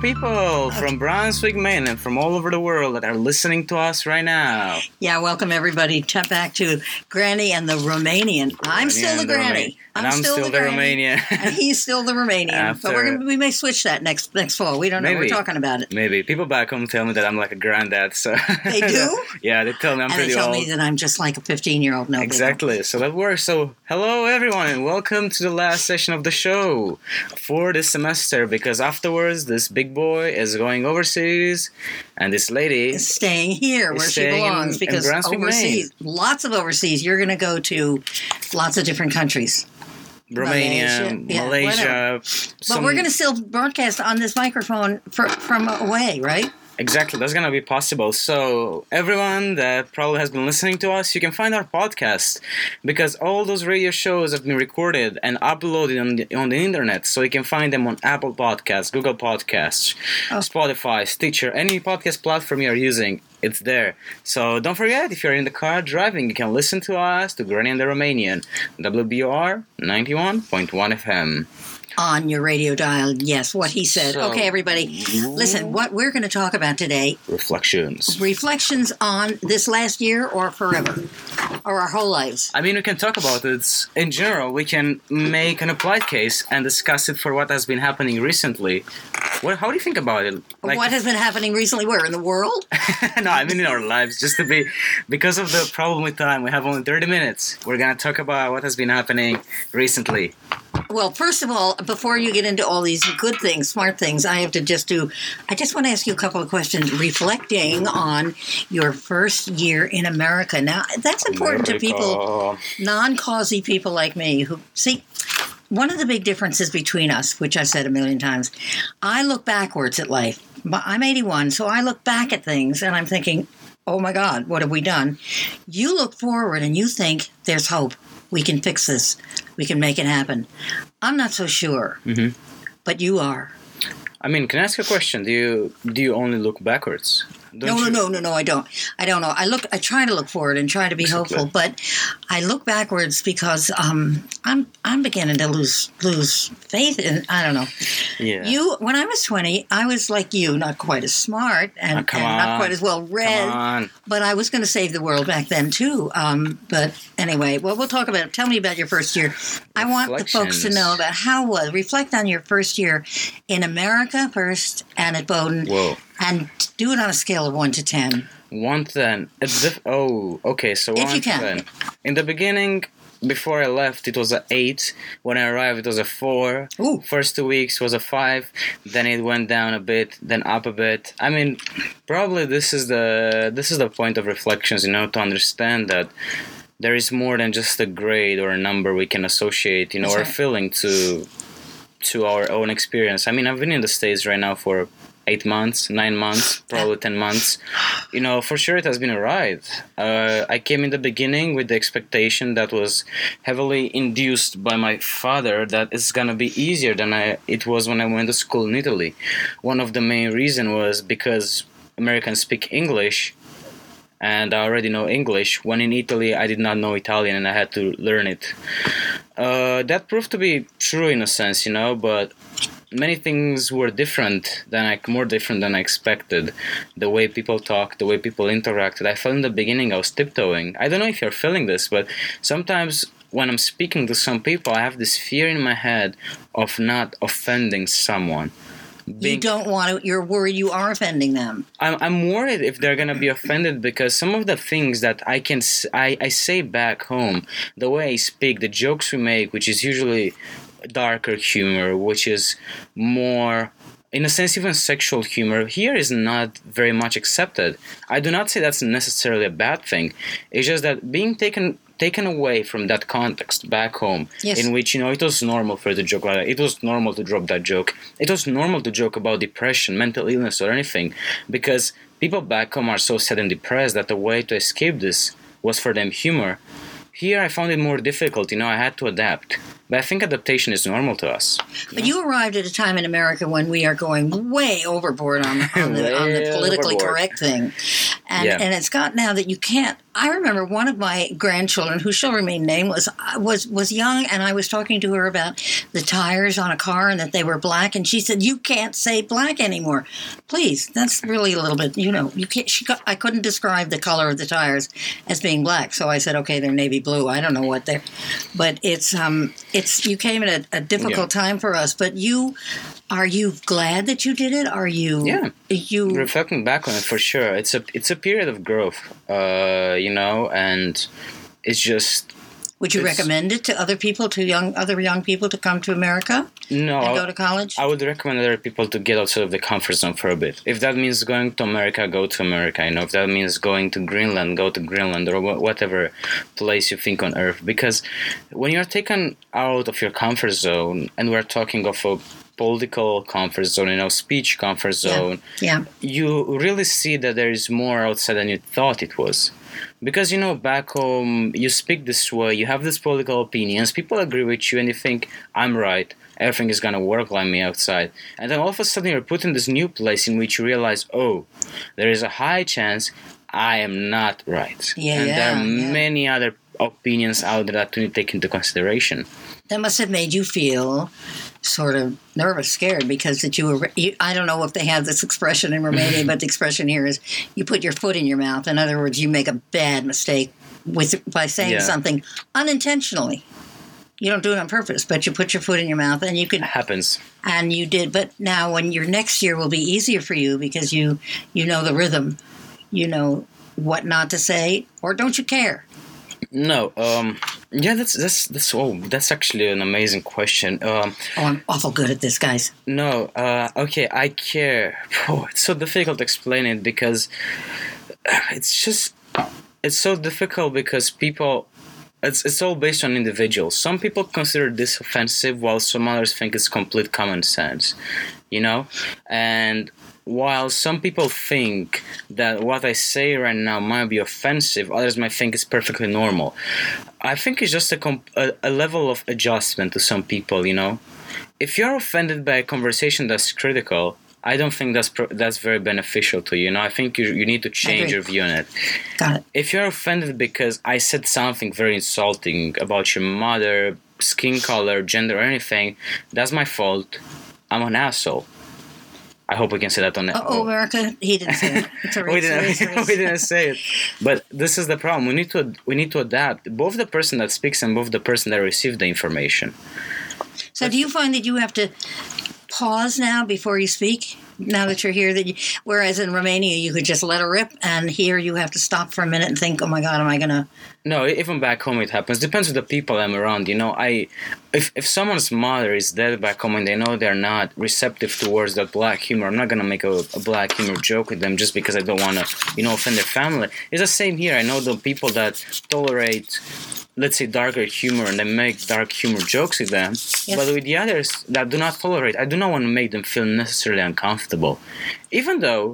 people from Brunswick, Maine, and from all over the world that are listening to us right now. Yeah, welcome everybody to back to Granny and the Romanian. I'm still the Granny. And I'm still the Granny, Romanian. and he's still the Romanian. but we're gonna, we may switch that next next fall. We don't know. Maybe. We're talking about it. Maybe people back home tell me that I'm like a granddad. So They do? yeah, they tell me I'm and they pretty tell old. me that I'm just like a 15 year old. No. Exactly. So that works. So hello everyone and welcome to the last session of the show for this semester because afterwards this big boy is going overseas and this lady Is staying here Is where she staying in- belongs in because Brunswick, overseas, lots of overseas. You're going to go to lots of different countries. Romania, Malaysia, yeah, Malaysia. But we're going to still broadcast on this microphone for, from away, right? Exactly, that's gonna be possible. So everyone that probably has been listening to us, you can find our podcast because all those radio shows have been recorded and uploaded on the, on the internet. So you can find them on Apple Podcasts, Google Podcasts, Oh. Spotify, Stitcher, any podcast platform you are using. It's there. So don't forget, if you're in the car driving, you can listen to us to Granny and the Romanian, WBOR 91.1 FM. on your radio dial. Yes, what he said. So- okay, everybody, listen. What we're going to talk about today: Reflections. reflections on this last year or forever, or our whole lives. I mean, we can talk about it in general. We can make an applied case and discuss it for what has been happening recently. What, how do you think about it? what has been happening recently? Where in the world? no, I mean in our lives. Just to be, because of the problem with time, we have only thirty minutes. We're gonna talk about what has been happening recently. Well, first of all, before you get into all these good things, smart things, I have to just do. I just want to ask you a couple of questions, reflecting on your first year in America. Now, that's important to people non-causy people like me who see one of the big differences between us which i've said a million times i look backwards at life but i'm 81 so i look back at things and i'm thinking oh my god what have we done you look forward and you think there's hope we can fix this we can make it happen i'm not so sure Mhm. but you are I mean, can I ask a question? Do you do you only look backwards? No, no, no, no, no. I don't. I don't know. I look. I try to look forward and try to be hopeful, but I look backwards because um, I'm I'm beginning to lose lose faith in. I don't know. Yeah. You, when I was twenty, I was like you, not quite as smart and, Oh, and not quite as well Come read, on. but I was going to save the world back then too. Um, but anyway, well, we'll talk about it. Tell me about your first year. I want the folks to know about how was reflect on your first year in America first and at Bowdoin, Whoa. And do it on a scale of one to ten. One dif- oh, okay. So If one you can. then. In the beginning, before I left, it was a eight. When I arrived, it was a four. Ooh. First two weeks was a five. Then it went down a bit. Then up a bit. I mean, probably this is the this is the point of reflections. You know, to understand that there is more than just a grade or a number we can associate. You know, That's our right. feeling to to our own experience. I mean, I've been in the states right now for eight months, nine months, probably ten months. You know, for sure it has been a ride. Uh, I came in the beginning with the expectation that was heavily induced by my father that it's gonna be easier than I it was when I went to school in Italy. One of the main reason was because Americans speak English and I already know English. When in Italy, I did not know Italian and I had to learn it. Uh, that proved to be true in a sense, you know, but many things were different than I more different than I expected. The way people talk, the way people interacted. I felt in the beginning I was tiptoeing. I don't know if you're feeling this, but sometimes when I'm speaking to some people, I have this fear in my head of not offending someone. You don't want to. You're worried you are offending them. I'm, I'm worried if they're gonna be offended because some of the things that I can I, I say back home, the way I speak, the jokes we make, which is usually darker humor, which is more in a sense even sexual humor here is not very much accepted. I do not say that's necessarily a bad thing. It's just that being taken taken away from that context back home Yes. in which you know it was normal for the joke like that. It was normal to drop that joke. It was normal to joke about depression, mental illness, or anything, because people back home are so sad and depressed that the way to escape this was for them humor. Here, I found it more difficult. You know, I had to adapt, but I think adaptation is normal to us. But you arrived at a time in America when we are going way overboard on, on, the, on the politically overboard. correct thing, and Yeah. and it's got now that you can't. I remember one of my grandchildren, who shall remain nameless, was was young, and I was talking to her about the tires on a car and that they were black, and she said, "You can't say black anymore, please." That's really a little bit, you know, you can't. She, I couldn't describe the color of the tires as being black, so I said, "Okay, they're navy blue." I don't know what they're, but it's um, it's you came at a, a difficult yeah. time for us, but you are you glad that you did it? Are you? Yeah. You reflecting back on it for sure. It's a it's a period of growth, uh, you know, and it's just. Would you recommend it to other people, to young other young people, to come to America? No, and go to college. I would recommend other people to get outside of the comfort zone for a bit. If that means going to America, go to America. You know, if that means going to Greenland, go to Greenland or whatever place you think on Earth. Because when you're taken out of your comfort zone, and we're talking of a political comfort zone, you know, speech comfort zone, yeah. yeah. you really see that there is more outside than you thought it was. Because, you know, back home, you speak this way, you have these political opinions, people agree with you, and you think, I'm right, everything is gonna work like me outside. And then all of a sudden, you're put in this new place in which you realize, oh, there is a high chance I am not right. Yeah, and yeah, there are yeah. many other opinions out there that you need to take into consideration. That must have made you feel sort of nervous, scared because that you were. You, I don't know if they have this expression in Romania, but the expression here is you put your foot in your mouth. In other words, you make a bad mistake with by saying Yeah. something unintentionally. You don't do it on purpose, but you put your foot in your mouth, and you can It happens. and you did. But now, when your next year will be easier for you because you you know the rhythm, you know what not to say, or don't you care? No, um, yeah, that's that's that's oh, that's actually an amazing question. Um, Oh, I'm awful good at this, guys. no, uh, okay, I care. Oh, it's so difficult to explain it because it's just it's so difficult because people. It's, it's all based on individuals. Some people consider this offensive, while some others think it's complete common sense, you know. And while some people think that what I say right now might be offensive, others might think it's perfectly normal. I think it's just a, comp- a, a level of adjustment to some people, you know. If you're offended by a conversation that's critical, I don't think that's pro- that's very beneficial to you. You know, I think you you need to change your view on it. Got it. If you're offended because I said something very insulting about your mother, skin color, gender, or anything, that's my fault. I'm an asshole. I hope we can say that on the. Oh, America, he didn't say it. It's a we race, didn't. race. we didn't say it, but this is the problem. We need to we need to adapt. Both the person that speaks and both the person that receives the information. So, do you find that you have to pause now before you speak? Now that you're here, that you, whereas in Romania you could just let it rip, and here you have to stop for a minute and think, "Oh my God, am I gonna?" No, even back home it happens. Depends on the people I'm around. You know, I if if someone's mother is dead back home and they know they're not receptive towards that black humor, I'm not gonna make a, a black humor joke with them just because I don't wanna, you know, offend their family. It's the same here. I know the people that tolerate let's say darker humor and they make dark humor jokes with them Yes. but with the others that do not tolerate i do not want to make them feel necessarily uncomfortable even though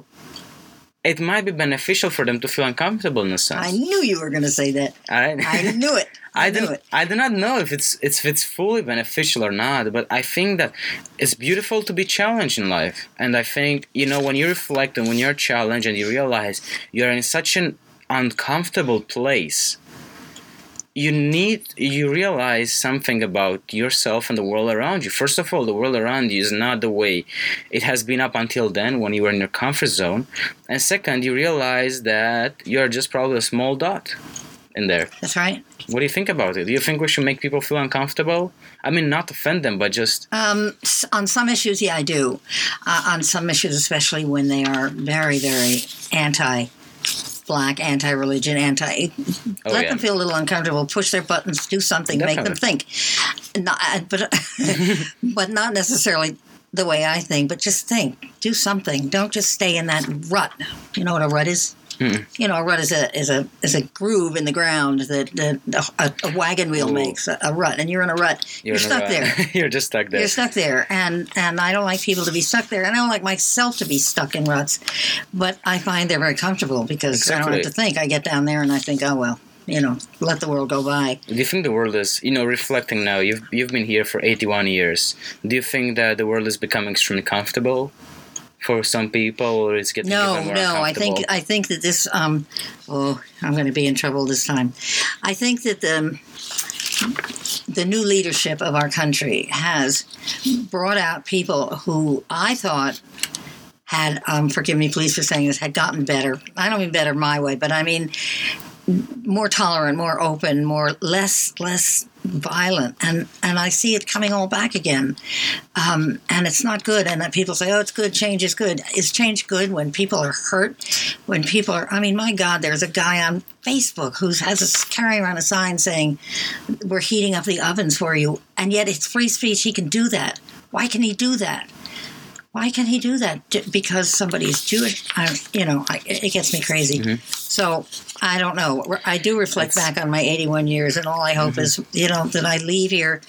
it might be beneficial for them to feel uncomfortable in a sense I knew you were gonna say that. I, I knew it. I, I knew do, it. I do not know if it's, it's if it's fully beneficial or not, but I think that it's beautiful to be challenged in life. And I think, you know, when you reflect and when you're challenged and you realize you're in such an uncomfortable place, you need you realize something about yourself and the world around you. First of all, the world around you is not the way it has been up until then when you were in your comfort zone. And second, you realize that you're just probably a small dot in there. That's right. What do you think about it? Do you think we should make people feel uncomfortable? I mean, not offend them, but just Um, on some issues, yeah, I do. Uh, on some issues, especially when they are very, very anti. Black, anti-religion, anti. Oh, let yeah. them feel a little uncomfortable. Push their buttons. Do something. Make them think. Not, uh, but but not necessarily the way I think. But just think. Do something. Don't just stay in that rut. You know what a rut is? Mm. You know, a rut is a is a is a groove in the ground that, that a, a wagon wheel Ooh. makes a, a rut, and you're in a rut. You're, a stuck there. you're just stuck there. You're stuck there, and and I don't like people to be stuck there, and I don't like myself to be stuck in ruts. But I find they're very comfortable because I don't have to think. I get down there and I think, oh well, you know, let the world go by. Do you think the world is, you know, reflecting now? You've you've been here for 81 years. Do you think that the world is becoming extremely comfortable for some people, or it's getting No, even more no. I think? I think that this. Um, oh, I'm going to be in trouble this time. I think that the the new leadership of our country has brought out people who I thought had. Um, forgive me, please, for saying this. Had gotten better. I don't mean better my way, but I mean more tolerant, more open, more less less violent, and and I see it coming all back again, um, and it's not good. And that people say, "Oh, it's good. Change is good." Is change good when people are hurt? When people are? I mean, my God, there's a guy on Facebook who has a, carrying around a sign saying, "We're heating up the ovens for you," and yet it's free speech. He can do that. Why can he do that? Why can he do that? Because somebody's Jewish? I, you know, I, it gets me crazy. So I don't know. I do reflect back on my 81 years, and all I hope is, you know, that I leave here.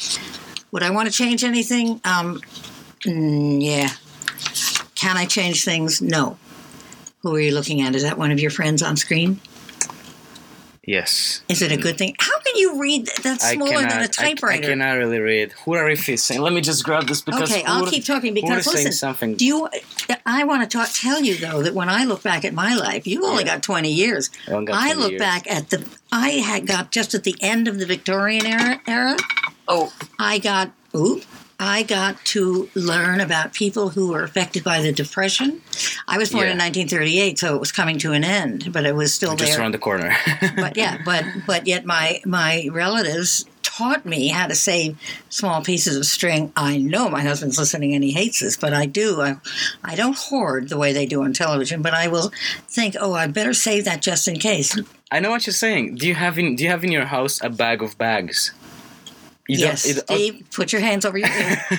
Would I want to change anything? Um, mm, yeah. Can I change things? No. Who are you looking at? Is that one of your friends on screen? Yes. Is it a good thing? How can you read that's I smaller than a typewriter? I- I, typewriter? cannot really read. Hurarif is saying. Let me just grab this because. okay, I'll keep talking because is saying listen, something. do you? I want to talk, tell you though that when I look back at my life, you've only Yeah. got twenty years. I only got I look years. back at the. I had got just at the end of the Victorian era. Era. Oh, I got. Oop. I got to learn about people who were affected by the depression. I was born in 1938, so it was coming to an end, but it was still just there. around the corner. but yeah, but but yet my my relatives taught me how to save small pieces of string. I know my husband's listening and he hates this, but I do. I, I don't hoard the way they do on television, but I will think, oh, I better save that just in case. I know what you're saying. Do you have in Do you have in your house a bag of bags? You yes, it- oh, Steve, put your hands over your ear.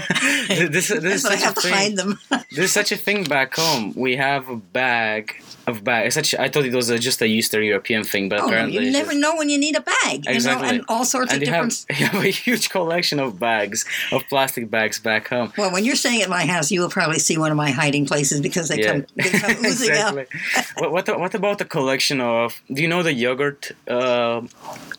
this, this is I such a have to thing. hide them. There's such a thing back home. We have a bag of bags. Such I thought it was a, just a Eastern European thing, but oh, apparently you never just- know when you need a bag, you Exactly. know, and all sorts and of you have, different. you have a huge collection of bags of plastic bags back home. Well, when you're staying at my house, you will probably see one of my hiding places because they Yeah, come, they come oozing exactly. what what, what about the collection of? Do you know the yogurt? Uh,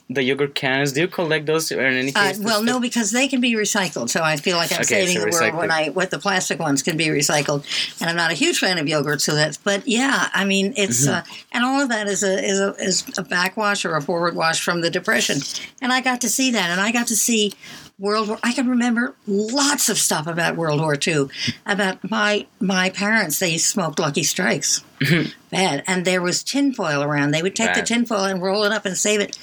the yogurt cans. Do you collect those or in any Uh, case? Well, no, because they can be recycled. So I feel like I'm Okay, saving so the world when. I what the plastic ones can be recycled. And I'm not a huge fan of yogurt, so that's. But yeah, I mean, it's Mm-hmm. uh, and all of that is a is a is a backwash or a forward wash from the depression. And I got to see that, and I got to see World War. I can remember lots of stuff about World War II. About my my parents, they smoked Lucky Strikes, bad, and there was tinfoil around. They would take the Bad. tinfoil and roll it up and save it.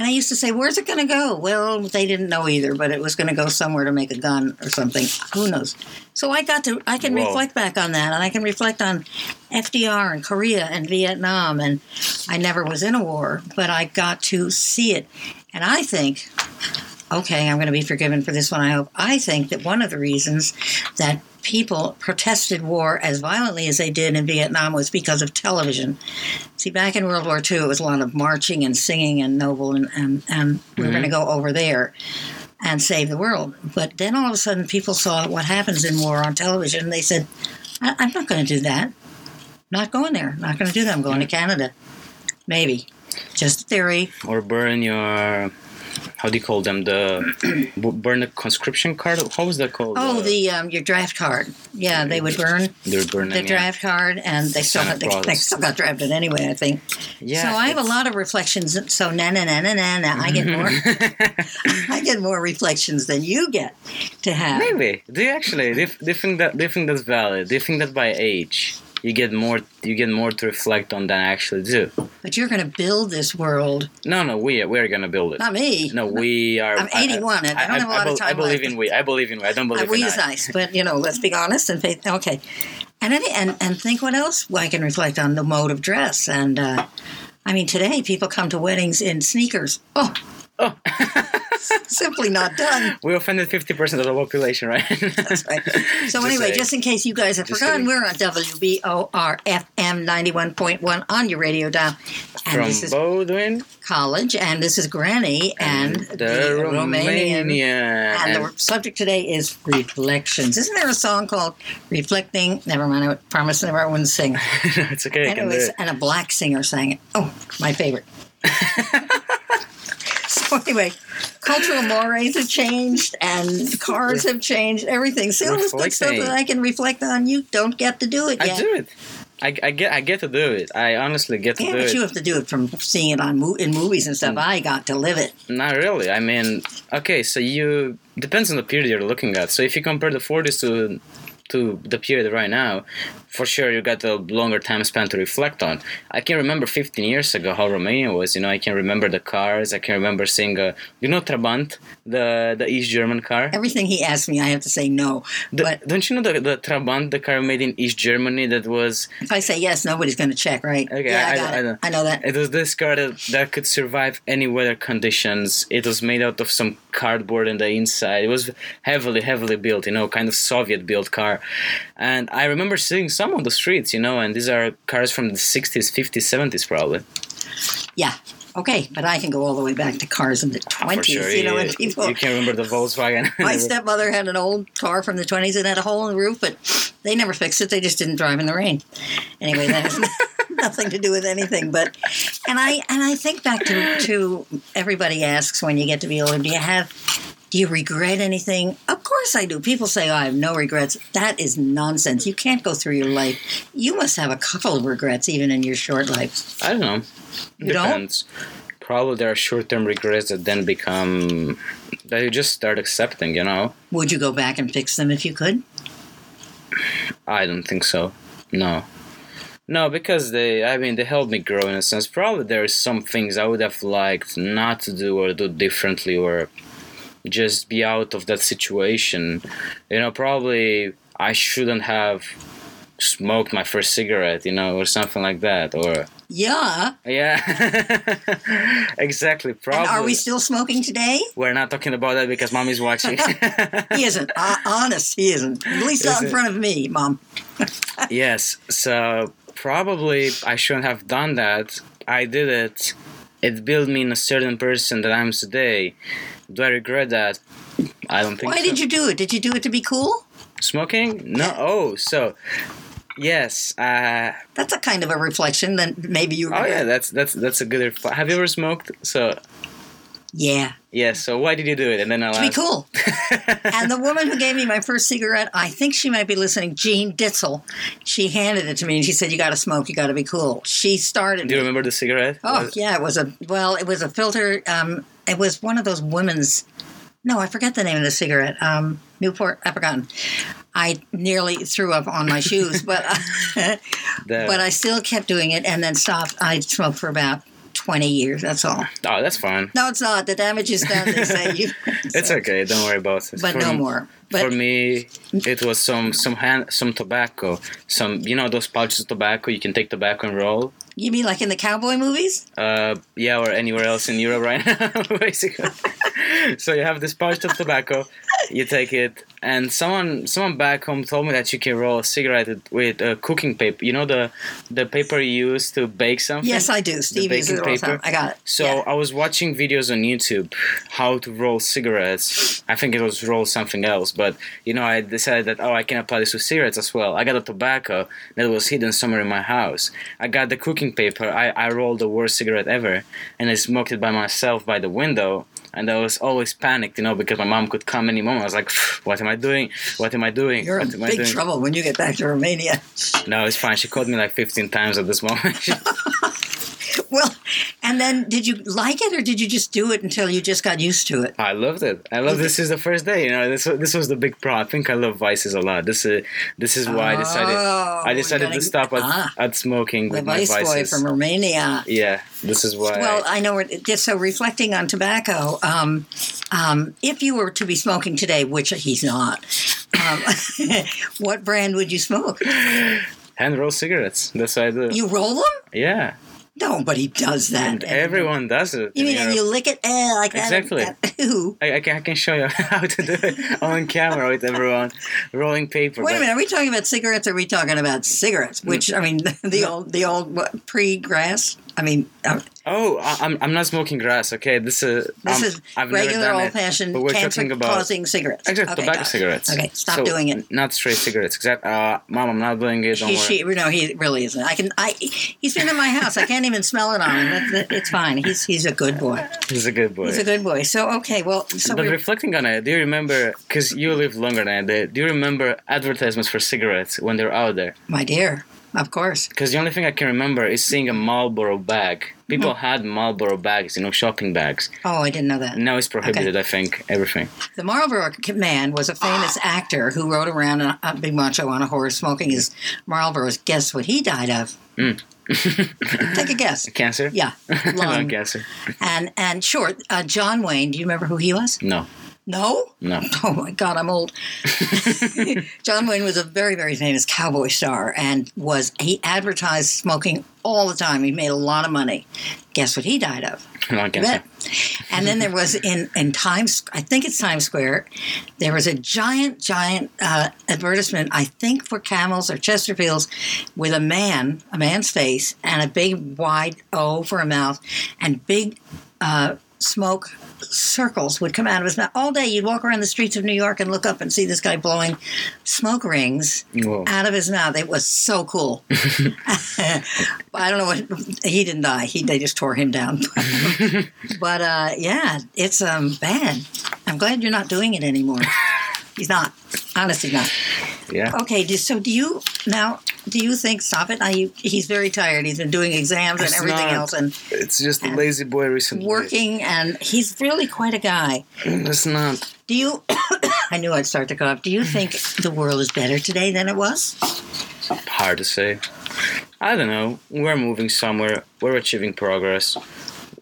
And I used to say, "Where's it going to go?" Well, they didn't know either, but it was going to go somewhere to make a gun or something. Who knows? So I got to, I can Whoa. reflect back on that, and I can reflect on FDR and Korea and Vietnam. And I never was in a war, but I got to see it, and I think, okay, I'm going to be forgiven for this one. I hope. I think that one of the reasons that people protested war as violently as they did in Vietnam was because of television. See, back in World War II, it was a lot of marching and singing and noble, and, and, and we we're going to mm-hmm. go over there and save the world. But then all of a sudden, people saw what happens in war on television, and they said, I- I'm not going to do that. Not going there. Not going to do that. I'm going to Canada. Maybe. Just a theory. or burn your how do you call them the burn the conscription card how was that called Oh, Uh, the um, your draft card. Yeah, they would burn they're burning the draft card, and they still got, they, they still got drafted anyway. I think. yeah so I have a lot of reflections. So na na na na na na. I get more. I get more reflections than you get to have. maybe do you actually do you, do you think that do you think that's valid do you think that by age you get more you get more to reflect on than I actually do But you're going to build this world, no no we we're gonna build it not me. no we are I'm 81 and I don't have a lot of bel- I believe left. in we I believe in we I don't Uh, believe we in is I. nice, but you know, let's be honest and faith. Okay, and any, and and think what else I can reflect on the mode of dress. And uh, I mean, today people come to weddings in sneakers. Oh, Oh. simply not done. we offended 50% of the population right That's right. So Just anyway, saying. just in case you guys have Just forgotten, kidding. we're on WBOR FM ninety one point one on your radio dial, and from this is Bowdoin college, and this is Granny and, the, Romanian. Romanian And and- the subject today is reflections. Isn't there a song called "Reflecting"? Never mind. I promise never I wouldn't sing. it's okay I can do Anyways, and a black singer sang it. Oh, my favorite. anyway, cultural mores have changed, and cars have changed. Everything. See all this good stuff that I can reflect on. You don't get to do it yet. I do it. I, I get I get to do it. I honestly get to Yeah, do but you have to do it from seeing it on mo- in movies and Mm. stuff. I got to live it. Not really. I mean, okay, so you depends on the period you're looking at. So if you compare the 40s to to the period right now, for sure you got a longer time span to reflect on. I can remember 15 years ago how Romania was. You know, I can remember the cars. I can remember seeing a, you know, Trabant, the the East German car. Everything he asked me, I have to say no. The, but don't you know the, the Trabant, the car made in East Germany that was if I say yes, nobody's going to check, right? Okay, yeah, I, I- got I it. know. I know that. It was this car that, that could survive any weather conditions. It was made out of some cardboard in the inside. It was heavily, heavily built, you know, kind of Soviet built car. And I remember seeing some on the streets, you know, and these are cars from the 60s, 50s, 70s probably. Yeah. Okay, but I can go all the way back to cars in the oh, twenties. sure. You know, you, people. you can't remember the Volkswagen. My stepmother had an old car from the twenties that had a hole in the roof, but they never fixed it. They just didn't drive in the rain. Anyway, that has nothing to do with anything. But and I and I think back to to everybody asks when you get to be older, do you have do you regret anything? Of course I do. People say, oh, I have no regrets. That is nonsense. You can't go through your life. You must have a couple of regrets even in your short life. I don't know. You don't? Probably there are short term regrets that then become. that you just start accepting, you know? Would you go back and fix them if you could? I don't think so. No. No, because they, I mean, they helped me grow in a sense. Probably there are some things I would have liked not to do or do differently or just be out of that situation. You know, probably I shouldn't have smoked my first cigarette, you know, or something like that. Or, Yeah. yeah. exactly. Probably. And are we still smoking today? We're not talking about that because mommy's watching. He isn't. Uh, honest, he isn't. At least not in front of me, Mom. Yes, so probably I shouldn't have done that. I did it. It built me in a certain person that I am today. Do I regret that? I don't think Why so. did you do it? Did you do it to be cool? Smoking? No. Oh, so yes. Uh, That's a kind of a reflection that maybe you. oh yeah, that's that's that's a good. Reply. Have you ever smoked? So Yeah, yeah. So why did you do it? And then I'll to be cool. and the woman who gave me my first cigarette, I think she might be listening. Jean Ditzel. She handed it to me and she said, "You got to smoke. You got to be cool." She started. Do you me. remember the cigarette? Oh Was- yeah, it was a well, it was a filter. Um, it was one of those women's. No, I forget the name of the cigarette. Um, Newport. I've forgotten. I nearly threw up on my shoes, but but I still kept doing it and then stopped. I smoked for about twenty years. That's all. oh, that's fine. No, it's not. The damage is done. They say you. It's okay. Don't worry about it. But For no m- more. for me, it was some some hand some tobacco, some you know those pouches of tobacco you can take tobacco and roll. you mean like in the cowboy movies? Uh, yeah, or anywhere else in Europe right now, basically. so you have this pouch of tobacco, you take it, and someone someone back home told me that you can roll a cigarette with- uh, cooking paper. You know the the paper you use to bake something. Yes, I do. Steve uses it baking all the time. paper? I got it. So Yeah. I was watching videos on YouTube how to roll cigarettes. I think it was roll something else, but you know I decided that oh I can apply this to cigarettes as well. I got a tobacco that was hidden somewhere in my house. I got the cooking paper. I, I rolled the worst cigarette ever, and I smoked it by myself by the window. And I was always panicked, you know, because my mom could come any moment. I was like, "What am I doing? What am I doing? You're in what am I big doing?" trouble when you get back to Romania. No, it's fine. She called me like 15 times at this moment. Well, and then did you like it or did you just do it until you just got used to it? I loved it. I love this is the first day. You know, this was- this was the big pro. I think I love vices a lot. This is this is why I decided Oh, I decided gotta- to stop at, ah. at smoking with my vice boy vices. from Romania. yeah, this is why. Well, I know. We're, just so reflecting on tobacco, um, um, if you were to be smoking today, which he's not, um, what brand would you smoke? hand roll cigarettes. That's what I do. You roll them? yeah, Nobody does that. and everyone does it. You mean and you lick it eh, like that? Exactly. that-. I, I, can, I can show you how to do it on camera with everyone rolling paper. Wait a minute. Are we talking about cigarettes? or Are we talking about cigarettes? Which I mean, the old, the old pre-grass I mean, uh, Oh, I'm I'm not smoking grass. Okay, this is this um, is I've regular old fashioned but we're talking about cancer-causing cigarettes. exactly Okay, tobacco cigarettes. Okay, stop So, doing it. Not straight cigarettes. Exactly, Uh, mom, I'm not doing it. Don't He, worry. she, no, he really isn't. I can. I. He's been in my house. I can't even smell it on him. That, it's fine. He's he's a good boy. He's a good boy. He's a good boy. So okay, well, so but reflecting on it, do you remember? Because you live longer than I did. Do you remember advertisements for cigarettes when they're out there? my dear, of course. Because the only thing I can remember is seeing a Marlboro bag. People had Marlboro bags, you know, shopping bags. Oh, I didn't know that. Now it's prohibited. I think everything. The Marlboro Man was a famous actor who rode around a, a big macho on a horse smoking his Marlboros. Guess what he died of? Mm. Take a guess. Cancer. Yeah, Lung lung. cancer. and and short. Uh, John Wayne. Do you remember who he was? No, No. no. Oh my God, I'm old. John Wayne was a very, very famous cowboy star, and was he advertised smoking all the time. He made a lot of money. Guess what he died of? Cancer. bet. And then there was in in Times, I think it's Times Square, there was a giant, giant uh, advertisement. I think for Camels or Chesterfields, with a man, a man's face, and a big wide O for a mouth, and big uh, smoke circles would come out of his mouth all day. You'd walk around the streets of New York and look up and see this guy blowing smoke rings Whoa. out of his mouth. It was so cool. I don't know what he didn't die. He they just tore him down. but uh, yeah, it's um bad. I'm glad you're not doing it anymore. He's not. Honestly, not. Yeah. Okay. So do you now? Do you think? Stop it. Now he's very tired. He's been doing exams and everything not. else, and It's just a lazy boy recently. working. And he's really quite a guy. Mm, it's not. Do you? I knew I'd start to cough. Do you think the world is better today than it was? hard to say. I don't know. We're moving somewhere. We're achieving progress.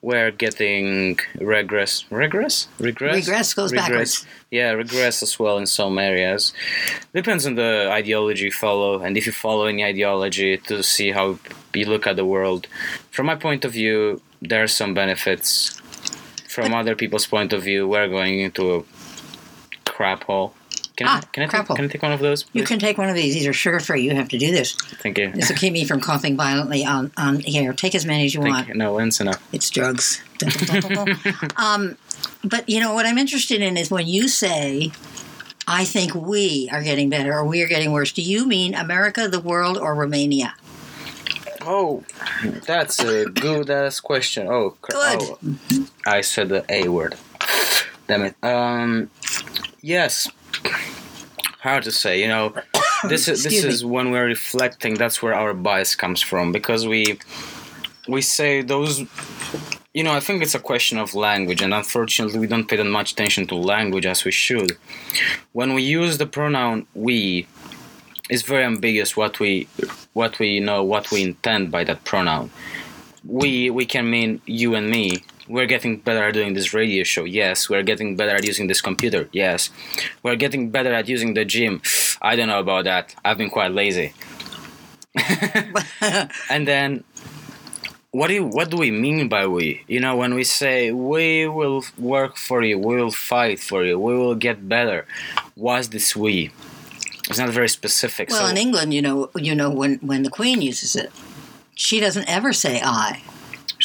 We're getting regress. Regress? Regress? Regress goes backwards. Yeah, regress as well in some areas. Depends on the ideology you follow, and if you follow any ideology to see how you look at the world. From my point of view, there are some benefits. From other people's point of view, we're going into a crap hole. Can, Ah, I, can, I take, can I take one of those? You can take one of these. These are sugar free. You have to do this. Thank you. This will keep me from coughing violently on on here. Take as many as you Thank want. you. No, that's enough. It's drugs. um, but you know what I'm interested in is when you say, "I think we are getting better" or "We are getting worse." Do you mean America, the world, or Romania? Oh, that's a good ass question. Oh, cr- Good. oh, I said the A word. Damn it. Um, yes. Hard to say. You know, this is this is when we're reflecting. That's where our bias comes from because we we say those. You know, I think it's a question of language, and unfortunately, we don't pay that much attention to language as we should. When we use the pronoun "we," it's very ambiguous what we what we know what we intend by that pronoun we we can mean you and me we're getting better at doing this radio show yes. We're getting better at using this computer yes. We're getting better at using the gym. I don't know about that. I've been quite lazy. And then what do you, what do we mean by we? You know when we say we will work for you we will fight for you we will get better what's this we it's not very specific Well, so in England, you know, you know when when the Queen uses it, she doesn't ever say "I."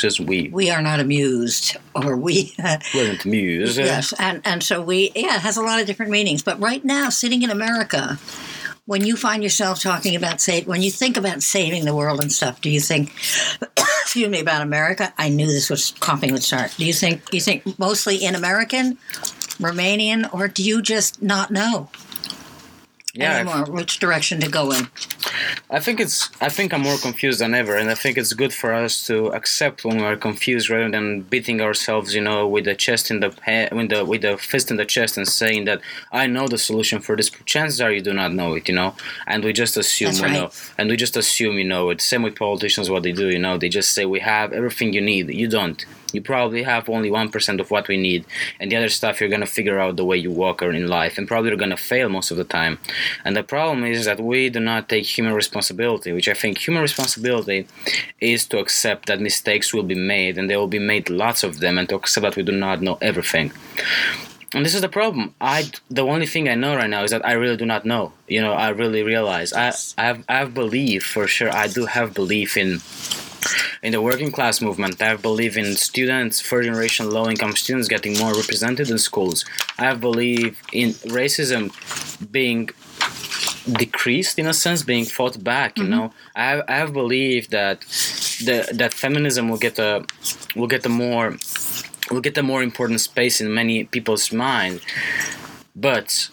says we We are not amused, or we. wasn't amused yes, and and so we. Yeah, it has a lot of different meanings. But right now, sitting in America, when you find yourself talking about save, when you think about saving the world and stuff, do you think? excuse me about America. I knew this was coughing would start. Do you think? Do you think mostly in American, Romanian, or do you just not know yeah anymore which direction to go in? I think it's. I think I'm more confused than ever, and I think it's good for us to accept when we're confused rather than beating ourselves, you know, with the chest in the head, with the with the fist in the chest, and saying that I know the solution for this. Chances are you do not know it, you know, and we just assume That's we right. know, and we just assume you know it. Same with politicians, what they do, you know, they just say we have everything you need. You don't. You probably have only one percent of what we need, and the other stuff you're gonna figure out the way you walk or in life, and probably you're gonna fail most of the time. And the problem is that we do not take human responsibility, which I think human responsibility is to accept that mistakes will be made, and there will be made lots of them, and to accept that we do not know everything. And this is the problem. I the only thing I know right now is that I really do not know. You know, I really realize I I have I have belief for sure. I do have belief in in the working class movement. I believe in students, first generation low income students getting more represented in schools. I believe in racism being decreased in a sense, being fought back. You mm-hmm. know, I I have believed that the that feminism will get a will get a more will get a more important space in many people's mind. But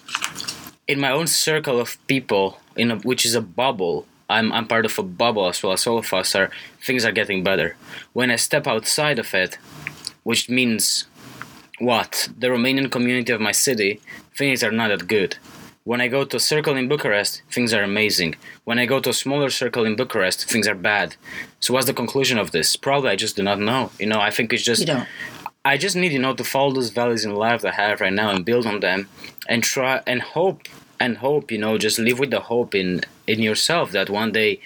in my own circle of people, in a, which is a bubble, I'm I'm part of a bubble as well as all of us are. Things are getting better. When I step outside of it, which means what the Romanian community of my city, things are not that good. When I go to a circle in Bucharest, things are amazing. When I go to a smaller circle in Bucharest, things are bad. So what's the conclusion of this? Probably I just do not know. You know, I think it's just. I just need, you know, to follow those values in life that I have right now and build on them and try and hope and hope, you know, just live with the hope in in yourself that one day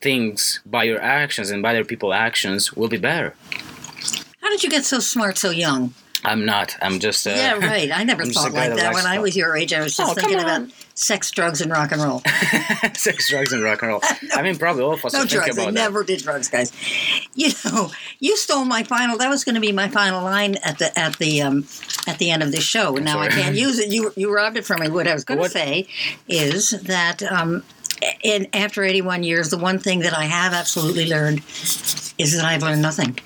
things by your actions and by other people's actions will be better. How did you get so smart so young? I'm not. I'm just uh, yeah, right. I never I'm thought like that. When I was your age, I was just Oh, thinking about sex, drugs, and rock and roll. sex, drugs, and rock and roll. I mean, probably all of us No think drugs. I that. never did drugs, guys. You know, you stole my final. That was going to be my final line at the at the um, at the end of this show. And now I can't use it. You you robbed it from me. What I was going to say is that um, in after 81 years, the one thing that I have absolutely learned is that I've learned nothing.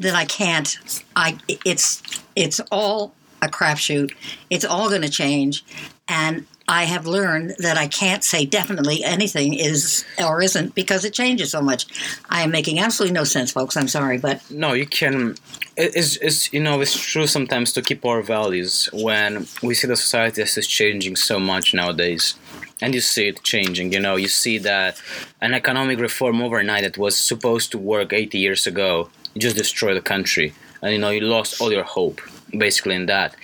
That I can't. I it's it's all a crapshoot. It's all going to change, and I have learned that I can't say definitely anything is or isn't because it changes so much. I am making absolutely no sense, folks. I'm sorry, but no you can it's, it's you know it's true sometimes to keep our values when we see the society as is changing so much nowadays and you see it changing you know you see that an economic reform overnight that was supposed to work 80 years ago just destroy the country. And you know you lost all your hope basically in that.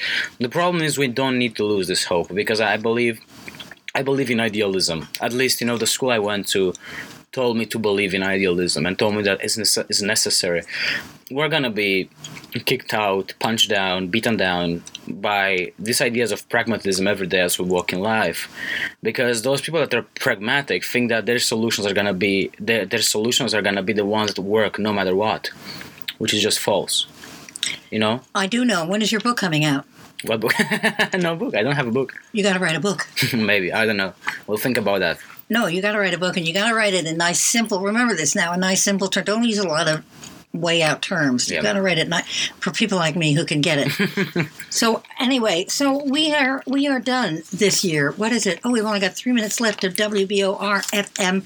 The problem is we don't need to lose this hope because i believe i believe in idealism. At least you know the school i went to told me to believe in idealism and told me that it's, nece- it's necessary we're gonna be kicked out, punched down, beaten down by these ideas of pragmatism every day as we walk in life. Because those people that are pragmatic think that their solutions are gonna be their, their solutions are gonna be the ones that work no matter what, which is just false. You know, I do know. When is your book coming out? what book? no book. I don't have a book. You got to write a book. Maybe I don't know. We'll think about that. No, you got to write a book, and you got to write it in nice, simple. Remember this now, a nice, simple term. Don't use a lot of way out terms. You Yeah. got to write it ni- for people like me who can get it. so anyway, so we are we are done this year. What is it? Oh, we've only got three minutes left of WBOR FM.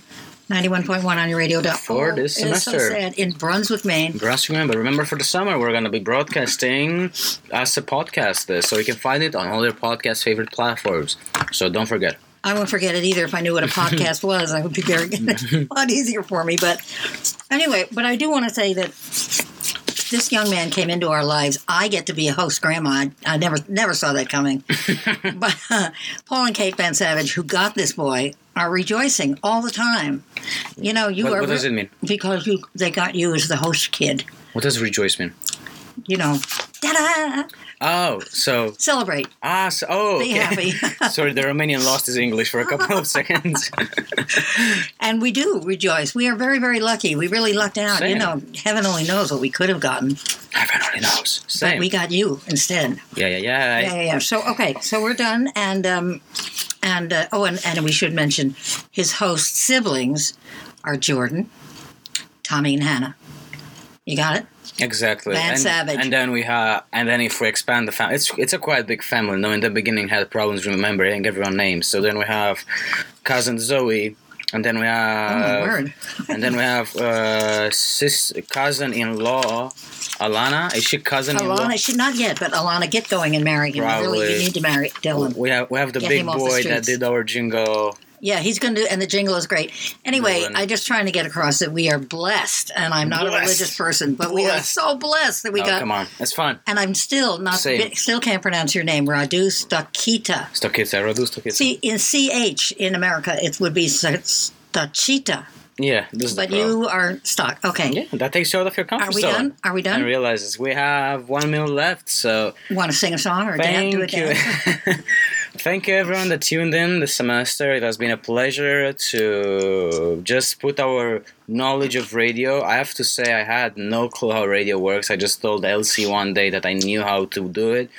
91.1 on your radio. For oh, this it is so semester. sad. In Brunswick, Maine. Brunswick, Maine. But remember, for the summer, we're going to be broadcasting as a podcast, so you can find it on all your podcast favorite platforms. So don't forget. I won't forget it either. If I knew what a podcast was, I would be very good. a lot easier for me. But anyway, but I do want to say that this young man came into our lives. I get to be a host grandma. I, I never never saw that coming. but uh, Paul and Kate Van Savage, who got this boy, are rejoicing all the time. You know, you What, are what does it mean? because you they got you as the host kid. What does rejoice mean? You know, da Oh, so celebrate, ah, so, oh, be okay. happy. Sorry, the Romanian lost his English for a couple of seconds. And we do rejoice. We are very, very lucky. We really lucked out. You know, heaven only knows what we could have gotten, Heaven only knows. Same. but we got you instead. yeah, yeah, yeah. Yeah, yeah, yeah. So okay, so we're done, and um, and uh, oh, and, and we should mention his host siblings are Jordan, Tommy, and Hannah. You got it. Exactly. Van and, Savage. And then we have, and then if we expand the family, it's it's a quite big family. No, in the beginning had problems remembering everyone names. So then we have cousin Zoe, and then we Oh my have, word! and then we have uh, sis cousin-in-law Alana. Is she cousin-in-law? Alana, she not yet, but Alana, get going and marry him. Really, Probably. you need to marry Dylan. We have we have the Get big off the boy that did our jingle. Yeah, he's going to do, and the jingle is great. Anyway, Dylan. I'm just trying to get across that we are blessed, and I'm not a religious person, but we are so blessed that we oh, got. come on, it's fun. And I'm still not, Same. still can't pronounce your name, Radu Stakita. Stokita, Radu Stokita. See, in CH in America, it would be Stachita, yeah, this is but you are stuck. Okay. Yeah, that takes you out of your comfort Are we zone. done? Are we And done? realizes we have one minute left, so Want to sing a song or do a Thank you. dance? thank you everyone that tuned in this semester. It has been a pleasure to just put our knowledge of radio. I have to say, I had no clue how radio works. I just told Elsie one day that I knew how to do it.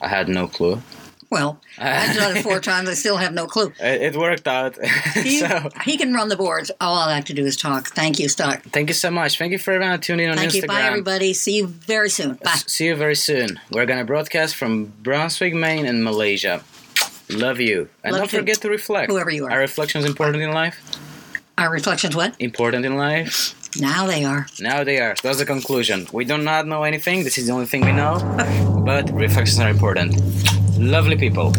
I had no clue. Well, I've done it four times. I still have no clue. It, worked out. He, so, he can run the boards. All I have to do is talk. Thank you, Stark. thank you so much. Thank you for everyone tuning in on Thank Instagram. you. Bye, everybody. See you very soon. Bye. See you very soon. We're gonna broadcast from Brunswick, Maine, and Malaysia. Love you, and Love don't you. forget to reflect. Whoever you are. Are reflections important in life? Our reflections, what? Important in life? Now they are. Now they are. That's the conclusion. We do not know anything. This is the only thing we know. but reflections are important. Lovely people.